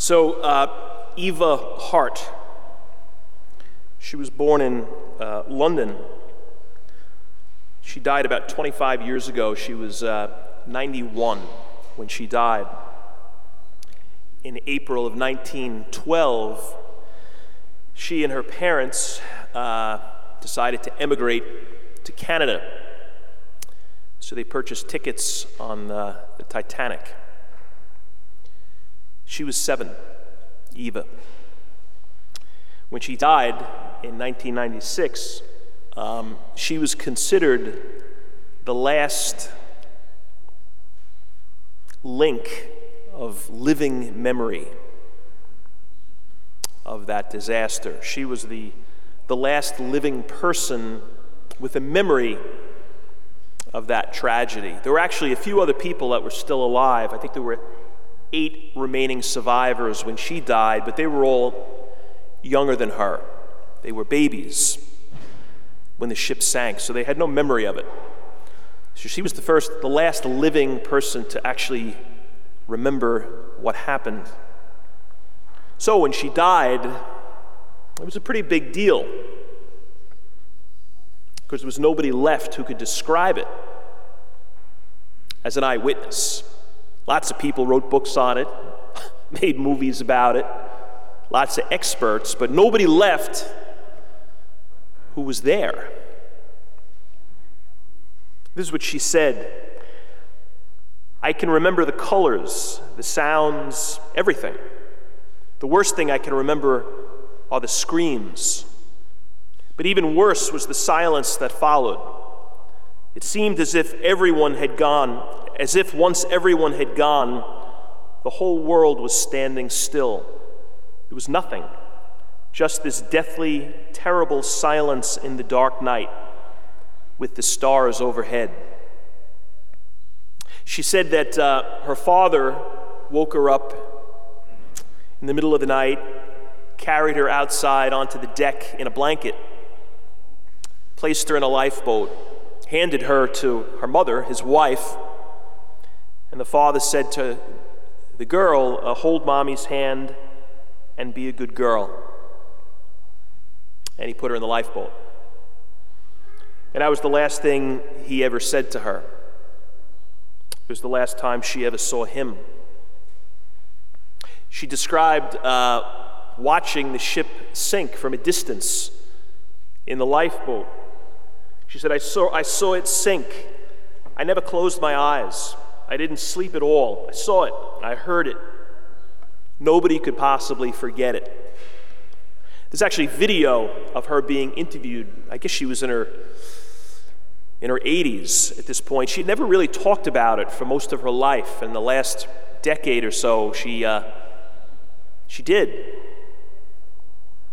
So, uh, Eva Hart, she was born in uh, London. She died about 25 years ago. She was uh, 91 when she died. In April of 1912, she and her parents uh, decided to emigrate to Canada. So they purchased tickets on the Titanic. She was seven, Eva. When she died in 1996, um, she was considered the last link of living memory of that disaster. She was the, the last living person with a memory of that tragedy. There were actually a few other people that were still alive. I think there were eight remaining survivors when she died, but they were all younger than her. They were babies when the ship sank, so they had no memory of it. So she was the first, the last living person to actually remember what happened. So when she died, it was a pretty big deal because there was nobody left who could describe it as an eyewitness. Lots of people wrote books on it, made movies about it, lots of experts, but nobody left who was there. This is what she said I can remember the colors, the sounds, everything. The worst thing I can remember are the screams. But even worse was the silence that followed. It seemed as if everyone had gone, as if once everyone had gone, the whole world was standing still. There was nothing, just this deathly, terrible silence in the dark night with the stars overhead. She said that uh, her father woke her up in the middle of the night, carried her outside onto the deck in a blanket, placed her in a lifeboat handed her to her mother, his wife, and the father said to the girl, uh, Hold mommy's hand and be a good girl. And he put her in the lifeboat. And that was the last thing he ever said to her. It was the last time she ever saw him. She described uh, watching the ship sink from a distance in the lifeboat she said, I saw, I saw it sink. I never closed my eyes. I didn't sleep at all. I saw it. I heard it. Nobody could possibly forget it. There's actually video of her being interviewed. I guess she was in her in her 80s at this point. She never really talked about it for most of her life. In the last decade or so, she uh, she did.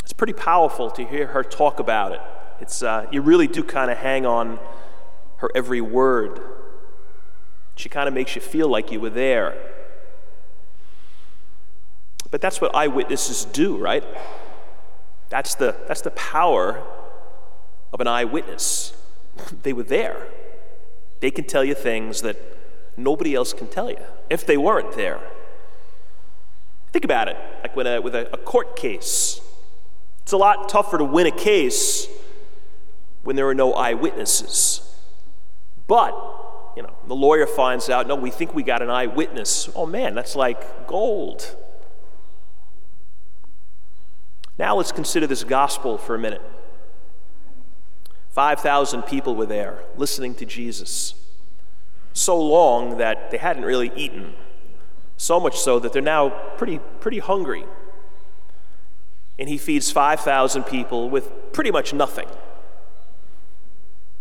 It's pretty powerful to hear her talk about it. It's, uh, you really do kind of hang on her every word. She kind of makes you feel like you were there. But that's what eyewitnesses do, right? That's the, that's the power of an eyewitness. they were there. They can tell you things that nobody else can tell you if they weren't there. Think about it like when a, with a, a court case. It's a lot tougher to win a case when there are no eyewitnesses. But, you know, the lawyer finds out, no, we think we got an eyewitness. Oh man, that's like gold. Now let's consider this gospel for a minute. 5,000 people were there listening to Jesus. So long that they hadn't really eaten. So much so that they're now pretty, pretty hungry. And he feeds 5,000 people with pretty much nothing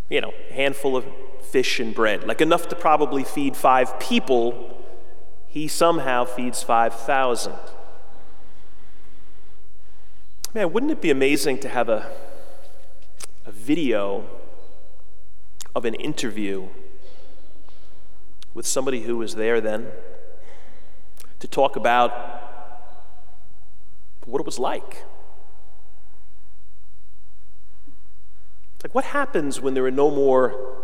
you know, a handful of fish and bread, like enough to probably feed five people. He somehow feeds 5,000. Man, wouldn't it be amazing to have a, a video of an interview with somebody who was there then to talk about what it was like? Like, what happens when there are no more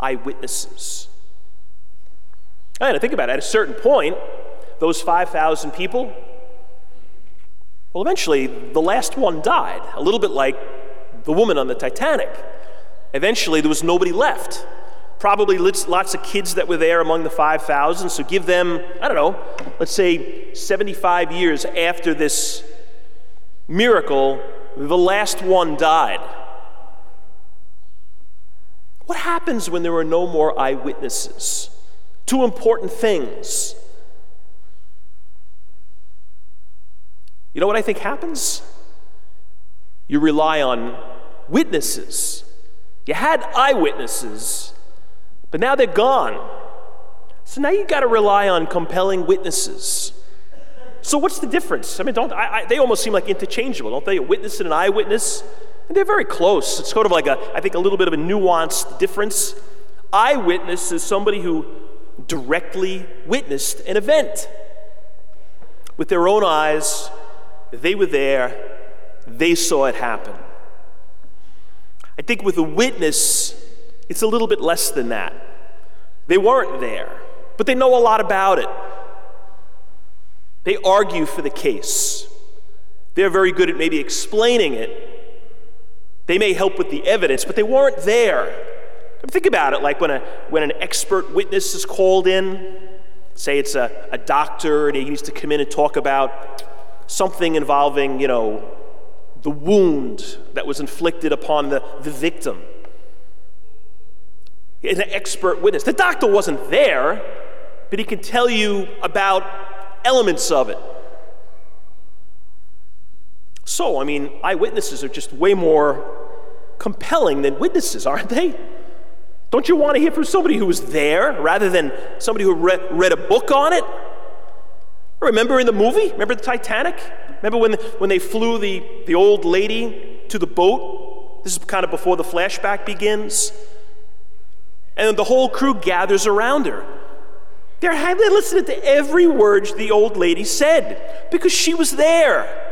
eyewitnesses? And I think about it, at a certain point, those 5,000 people, well, eventually the last one died, a little bit like the woman on the Titanic. Eventually there was nobody left. Probably lots of kids that were there among the 5,000, so give them, I don't know, let's say 75 years after this miracle, the last one died. What happens when there are no more eyewitnesses? Two important things. You know what I think happens? You rely on witnesses. You had eyewitnesses, but now they're gone. So now you've got to rely on compelling witnesses. So what's the difference? I mean, don't I, I, they almost seem like interchangeable, don't they? A witness and an eyewitness, and they're very close. It's sort of like a, I think, a little bit of a nuanced difference. Eyewitness is somebody who directly witnessed an event with their own eyes. They were there. They saw it happen. I think with a witness, it's a little bit less than that. They weren't there, but they know a lot about it. They argue for the case. They're very good at maybe explaining it. They may help with the evidence, but they weren't there. Think about it like when, a, when an expert witness is called in, say it's a, a doctor and he needs to come in and talk about something involving, you know, the wound that was inflicted upon the, the victim. An expert witness. The doctor wasn't there, but he can tell you about elements of it. So, I mean, eyewitnesses are just way more compelling than witnesses, aren't they? Don't you want to hear from somebody who was there rather than somebody who read, read a book on it? Remember in the movie? Remember the Titanic? Remember when, when they flew the, the old lady to the boat? This is kind of before the flashback begins. And the whole crew gathers around her. They're listening to every word the old lady said because she was there.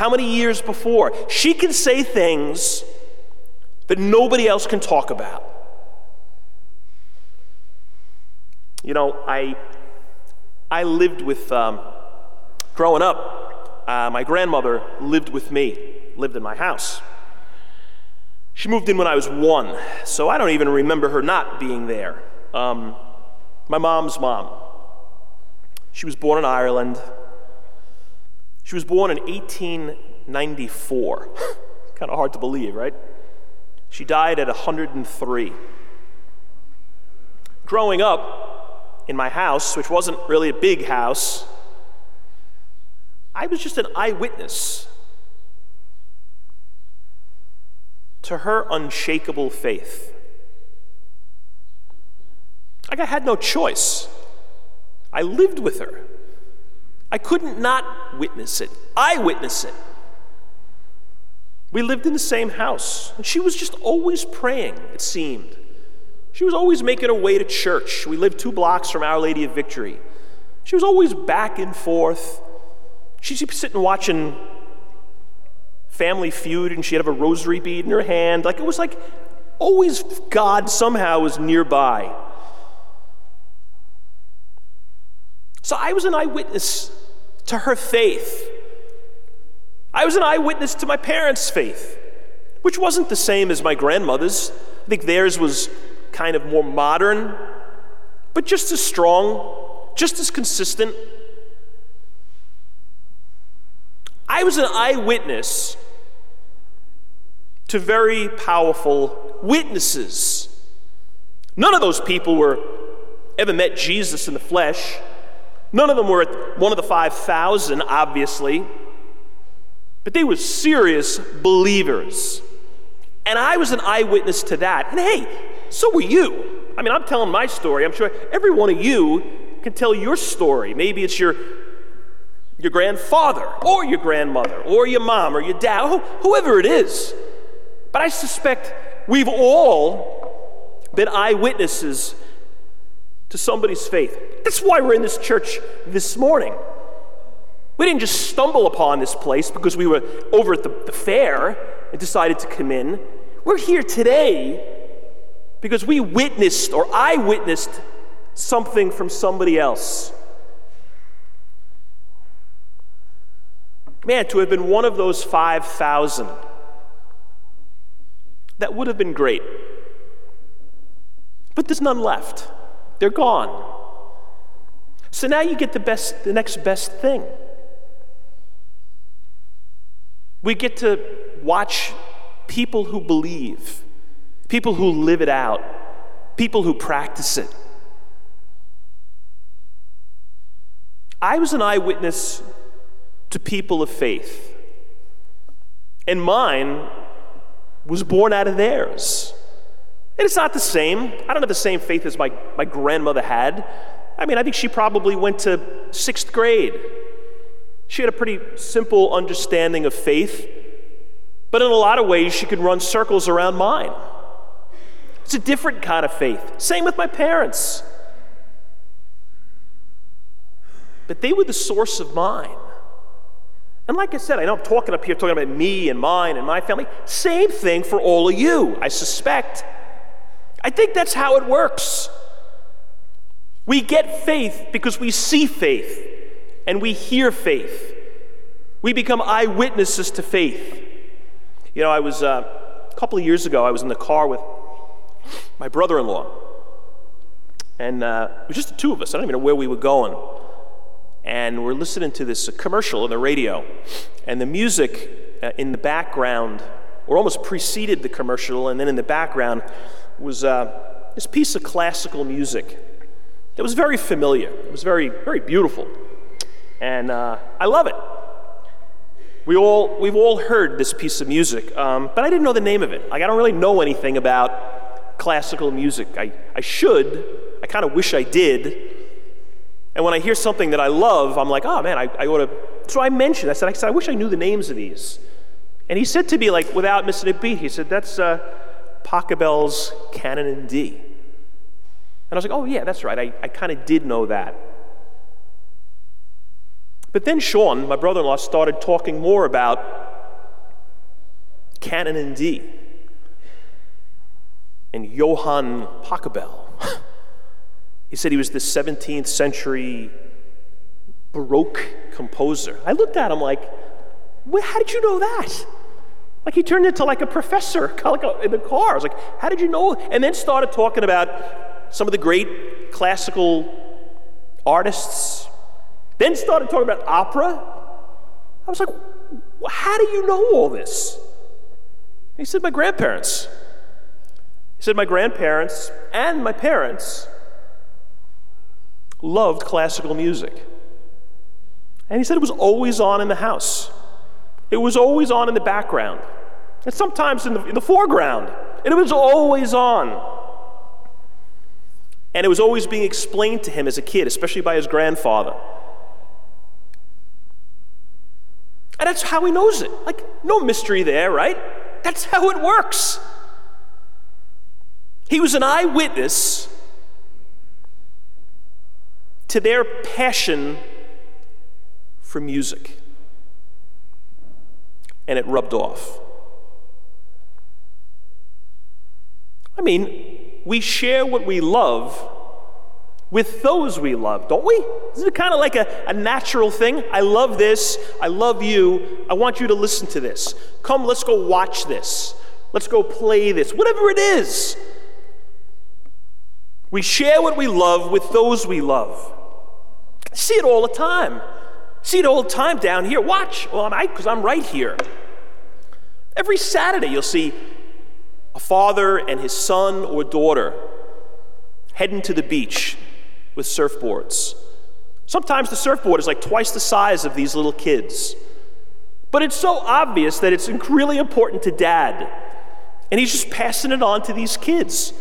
How many years before? She can say things that nobody else can talk about. You know, I, I lived with, um, growing up, uh, my grandmother lived with me, lived in my house. She moved in when I was one, so I don't even remember her not being there. Um, my mom's mom. She was born in Ireland. She was born in 1894. kind of hard to believe, right? She died at 103. Growing up in my house, which wasn't really a big house, I was just an eyewitness to her unshakable faith. Like I had no choice. I lived with her. I couldn't not witness it. I witness it. We lived in the same house, and she was just always praying, it seemed. She was always making her way to church. We lived two blocks from Our Lady of Victory. She was always back and forth She'd be sitting watching Family Feud and she'd have a rosary bead in her hand. Like it was like always God somehow was nearby. So I was an eyewitness to her faith. I was an eyewitness to my parents' faith, which wasn't the same as my grandmother's. I think theirs was kind of more modern, but just as strong, just as consistent. I was an eyewitness to very powerful witnesses. None of those people were ever met Jesus in the flesh. None of them were one of the 5,000, obviously. But they were serious believers. And I was an eyewitness to that. And hey, so were you. I mean, I'm telling my story. I'm sure every one of you can tell your story. Maybe it's your your grandfather or your grandmother or your mom or your dad, whoever it is. But I suspect we've all been eyewitnesses to somebody's faith. That's why we're in this church this morning. We didn't just stumble upon this place because we were over at the, the fair and decided to come in. We're here today because we witnessed or I witnessed something from somebody else. Man, to have been one of those 5,000, that would have been great. But there's none left. They're gone. So now you get the best the next best thing. We get to watch people who believe, people who live it out, people who practice it. I was an eyewitness to people of faith, and mine was born out of theirs. And it's not the same. I don't have the same faith as my, my grandmother had. I mean, I think she probably went to sixth grade. She had a pretty simple understanding of faith, but in a lot of ways, she could run circles around mine. It's a different kind of faith. Same with my parents. But they were the source of mine. And like I said, I know I'm talking up here, talking about me and mine and my family. Same thing for all of you, I suspect. I think that's how it works. We get faith because we see faith and we hear faith. We become eyewitnesses to faith. You know, I was uh, a couple of years ago, I was in the car with my brother in law. And uh, it was just the two of us. I don't even know where we were going. And we're listening to this commercial on the radio. And the music uh, in the background, or almost preceded the commercial, and then in the background was uh, this piece of classical music that was very familiar. It was very, very beautiful. And uh, I love it. We all, we've all heard this piece of music, um, but I didn't know the name of it. Like, I don't really know anything about classical music. I, I should. I kind of wish I did. And when I hear something that I love, I'm like, oh man, I, I ought to. So I mentioned, I said, I said, I wish I knew the names of these. And he said to me, like, without missing a beat, he said, that's uh, Pachelbel's Canon in D. And I was like, oh, yeah, that's right. I, I kind of did know that. But then Sean, my brother in law, started talking more about Canon in D and Johann Pachelbel. he said he was the 17th century Baroque composer. I looked at him like, how did you know that? Like he turned into like a professor uh, in the car. I was like, how did you know? And then started talking about some of the great classical artists. Then started talking about opera. I was like, how do you know all this? He said, my grandparents. He said, my grandparents and my parents loved classical music. And he said it was always on in the house. It was always on in the background, and sometimes in the, in the foreground, and it was always on. And it was always being explained to him as a kid, especially by his grandfather. And that's how he knows it. Like, no mystery there, right? That's how it works. He was an eyewitness to their passion for music and it rubbed off. I mean, we share what we love with those we love, don't we? This it kind of like a, a natural thing? I love this. I love you. I want you to listen to this. Come, let's go watch this. Let's go play this. Whatever it is. We share what we love with those we love. I see it all the time. See it all the time down here. Watch. Well, I'm because I'm right here. Every Saturday, you'll see a father and his son or daughter heading to the beach with surfboards. Sometimes the surfboard is like twice the size of these little kids. But it's so obvious that it's really important to dad. And he's just passing it on to these kids.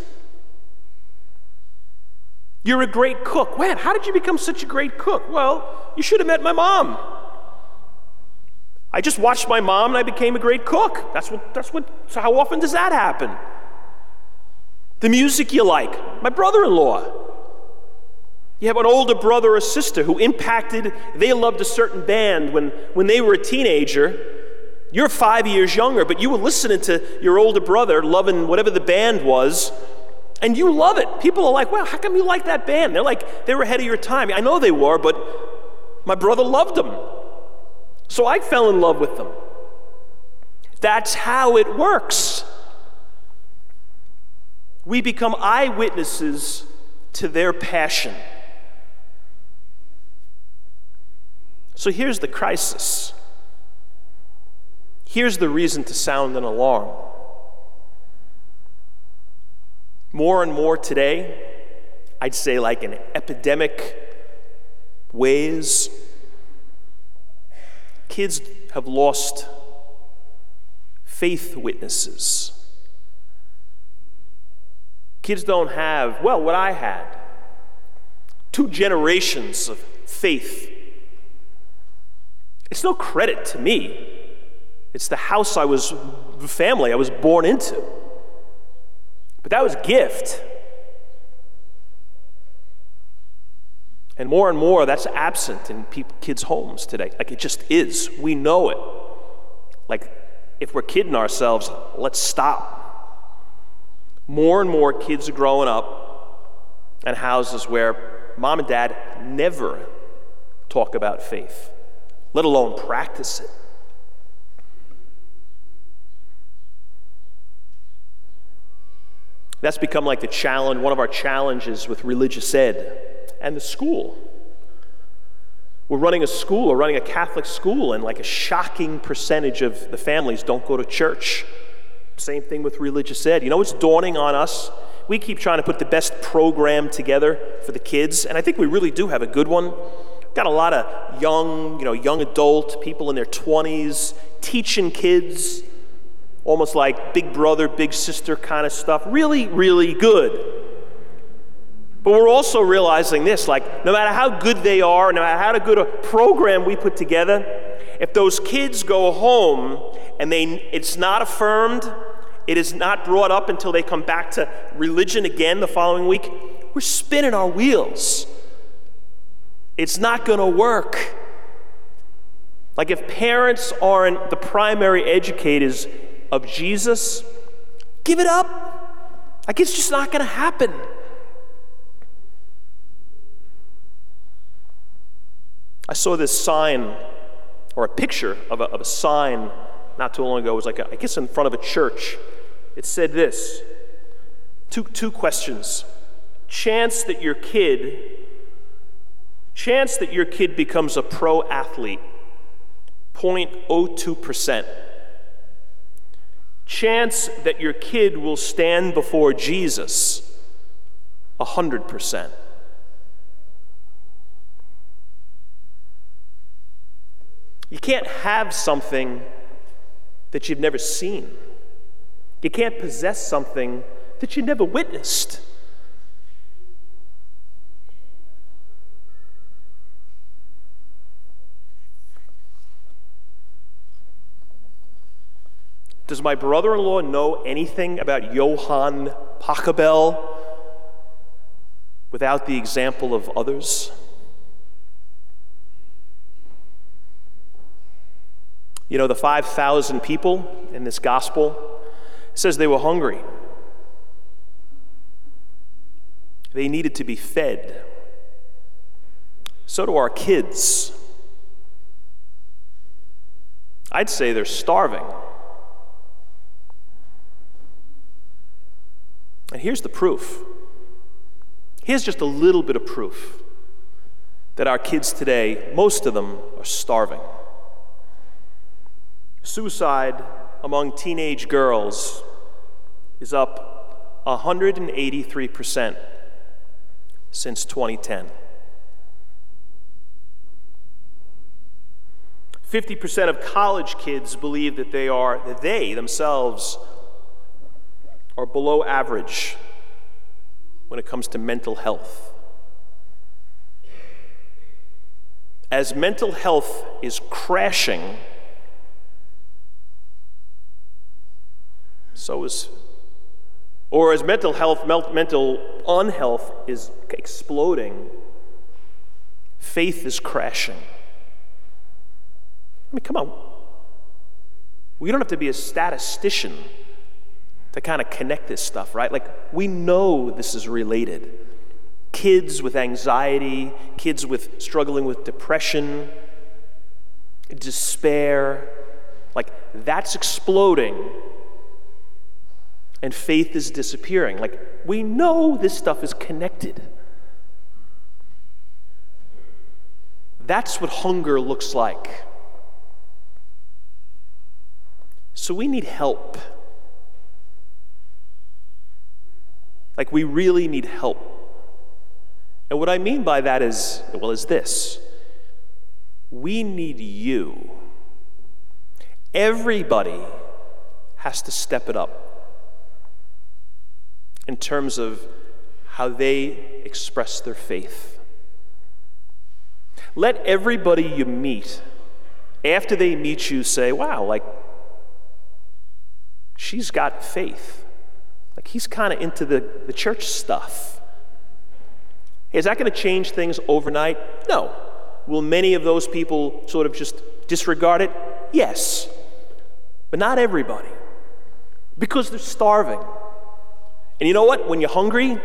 You're a great cook. Man, how did you become such a great cook? Well, you should have met my mom. I just watched my mom and I became a great cook. That's what, that's what, so how often does that happen? The music you like, my brother in law. You have an older brother or sister who impacted, they loved a certain band when, when they were a teenager. You're five years younger, but you were listening to your older brother, loving whatever the band was, and you love it. People are like, well, how come you like that band? They're like, they were ahead of your time. I know they were, but my brother loved them. So I fell in love with them. That's how it works. We become eyewitnesses to their passion. So here's the crisis. Here's the reason to sound an alarm. More and more today, I'd say like an epidemic ways, kids have lost faith witnesses. Kids don't have, well, what I had two generations of faith. It's no credit to me. It's the house I was, the family I was born into. But that was gift. And more and more, that's absent in kids' homes today. Like it just is. We know it. Like if we're kidding ourselves, let's stop. More and more kids are growing up in houses where mom and dad never talk about faith, let alone practice it. That's become like the challenge, one of our challenges with religious ed and the school. We're running a school, we're running a Catholic school, and like a shocking percentage of the families don't go to church. Same thing with religious ed. You know what's dawning on us? We keep trying to put the best program together for the kids, and I think we really do have a good one. Got a lot of young, you know, young adult people in their 20s teaching kids almost like big brother, big sister kind of stuff. Really, really good. But we're also realizing this like, no matter how good they are, no matter how good a program we put together, if those kids go home and they, it's not affirmed, it is not brought up until they come back to religion again the following week, we're spinning our wheels. It's not going to work. Like, if parents aren't the primary educators of Jesus, give it up. Like it's just not going to happen. I saw this sign or a picture of a, of a sign not too long ago. It was like, a, I guess, in front of a church. It said this two, two questions. Chance that your kid, chance that your kid becomes a pro athlete, 0.02% chance that your kid will stand before Jesus 100%. Can't have something that you've never seen. You can't possess something that you never witnessed. Does my brother in law know anything about Johann Pachelbel without the example of others? You know, the 5,000 people in this gospel says they were hungry. They needed to be fed. So do our kids. I'd say they're starving. And here's the proof. Here's just a little bit of proof that our kids today, most of them, are starving. Suicide among teenage girls is up 183% since 2010. 50% of college kids believe that they are that they themselves are below average when it comes to mental health. As mental health is crashing, so is, or as mental health, mental unhealth is exploding, faith is crashing. I mean, come on. We don't have to be a statistician to kind of connect this stuff, right? Like, we know this is related. Kids with anxiety, kids with struggling with depression, despair, like that's exploding and faith is disappearing. Like we know this stuff is connected. That's what hunger looks like. So we need help. Like we really need help. And what I mean by that is, well, is this. We need you. Everybody has to step it up in terms of how they express their faith. Let everybody you meet, after they meet you, say, wow, like, she's got faith. Like, he's kind of into the, the church stuff. Is that going to change things overnight? No. Will many of those people sort of just disregard it? Yes. But not everybody. Because they're starving. And you know what? When you're hungry,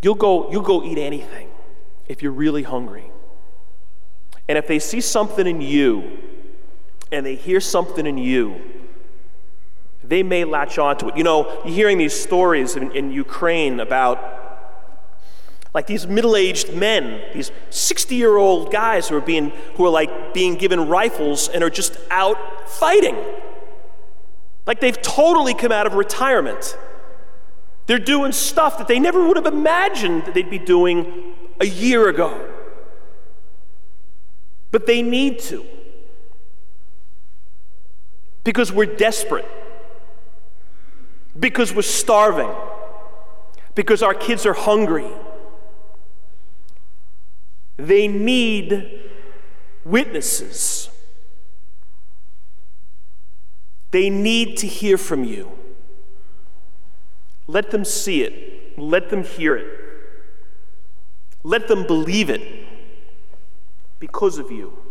you'll go, you'll go eat anything if you're really hungry. And if they see something in you and they hear something in you, they may latch onto it. You know, you're hearing these stories in, in Ukraine about like these middle-aged men, these 60-year-old guys who are being who are like being given rifles and are just out fighting. Like they've totally come out of retirement. They're doing stuff that they never would have imagined that they'd be doing a year ago. But they need to. Because we're desperate. Because we're starving. Because our kids are hungry. They need witnesses. They need to hear from you. Let them see it. Let them hear it. Let them believe it because of you.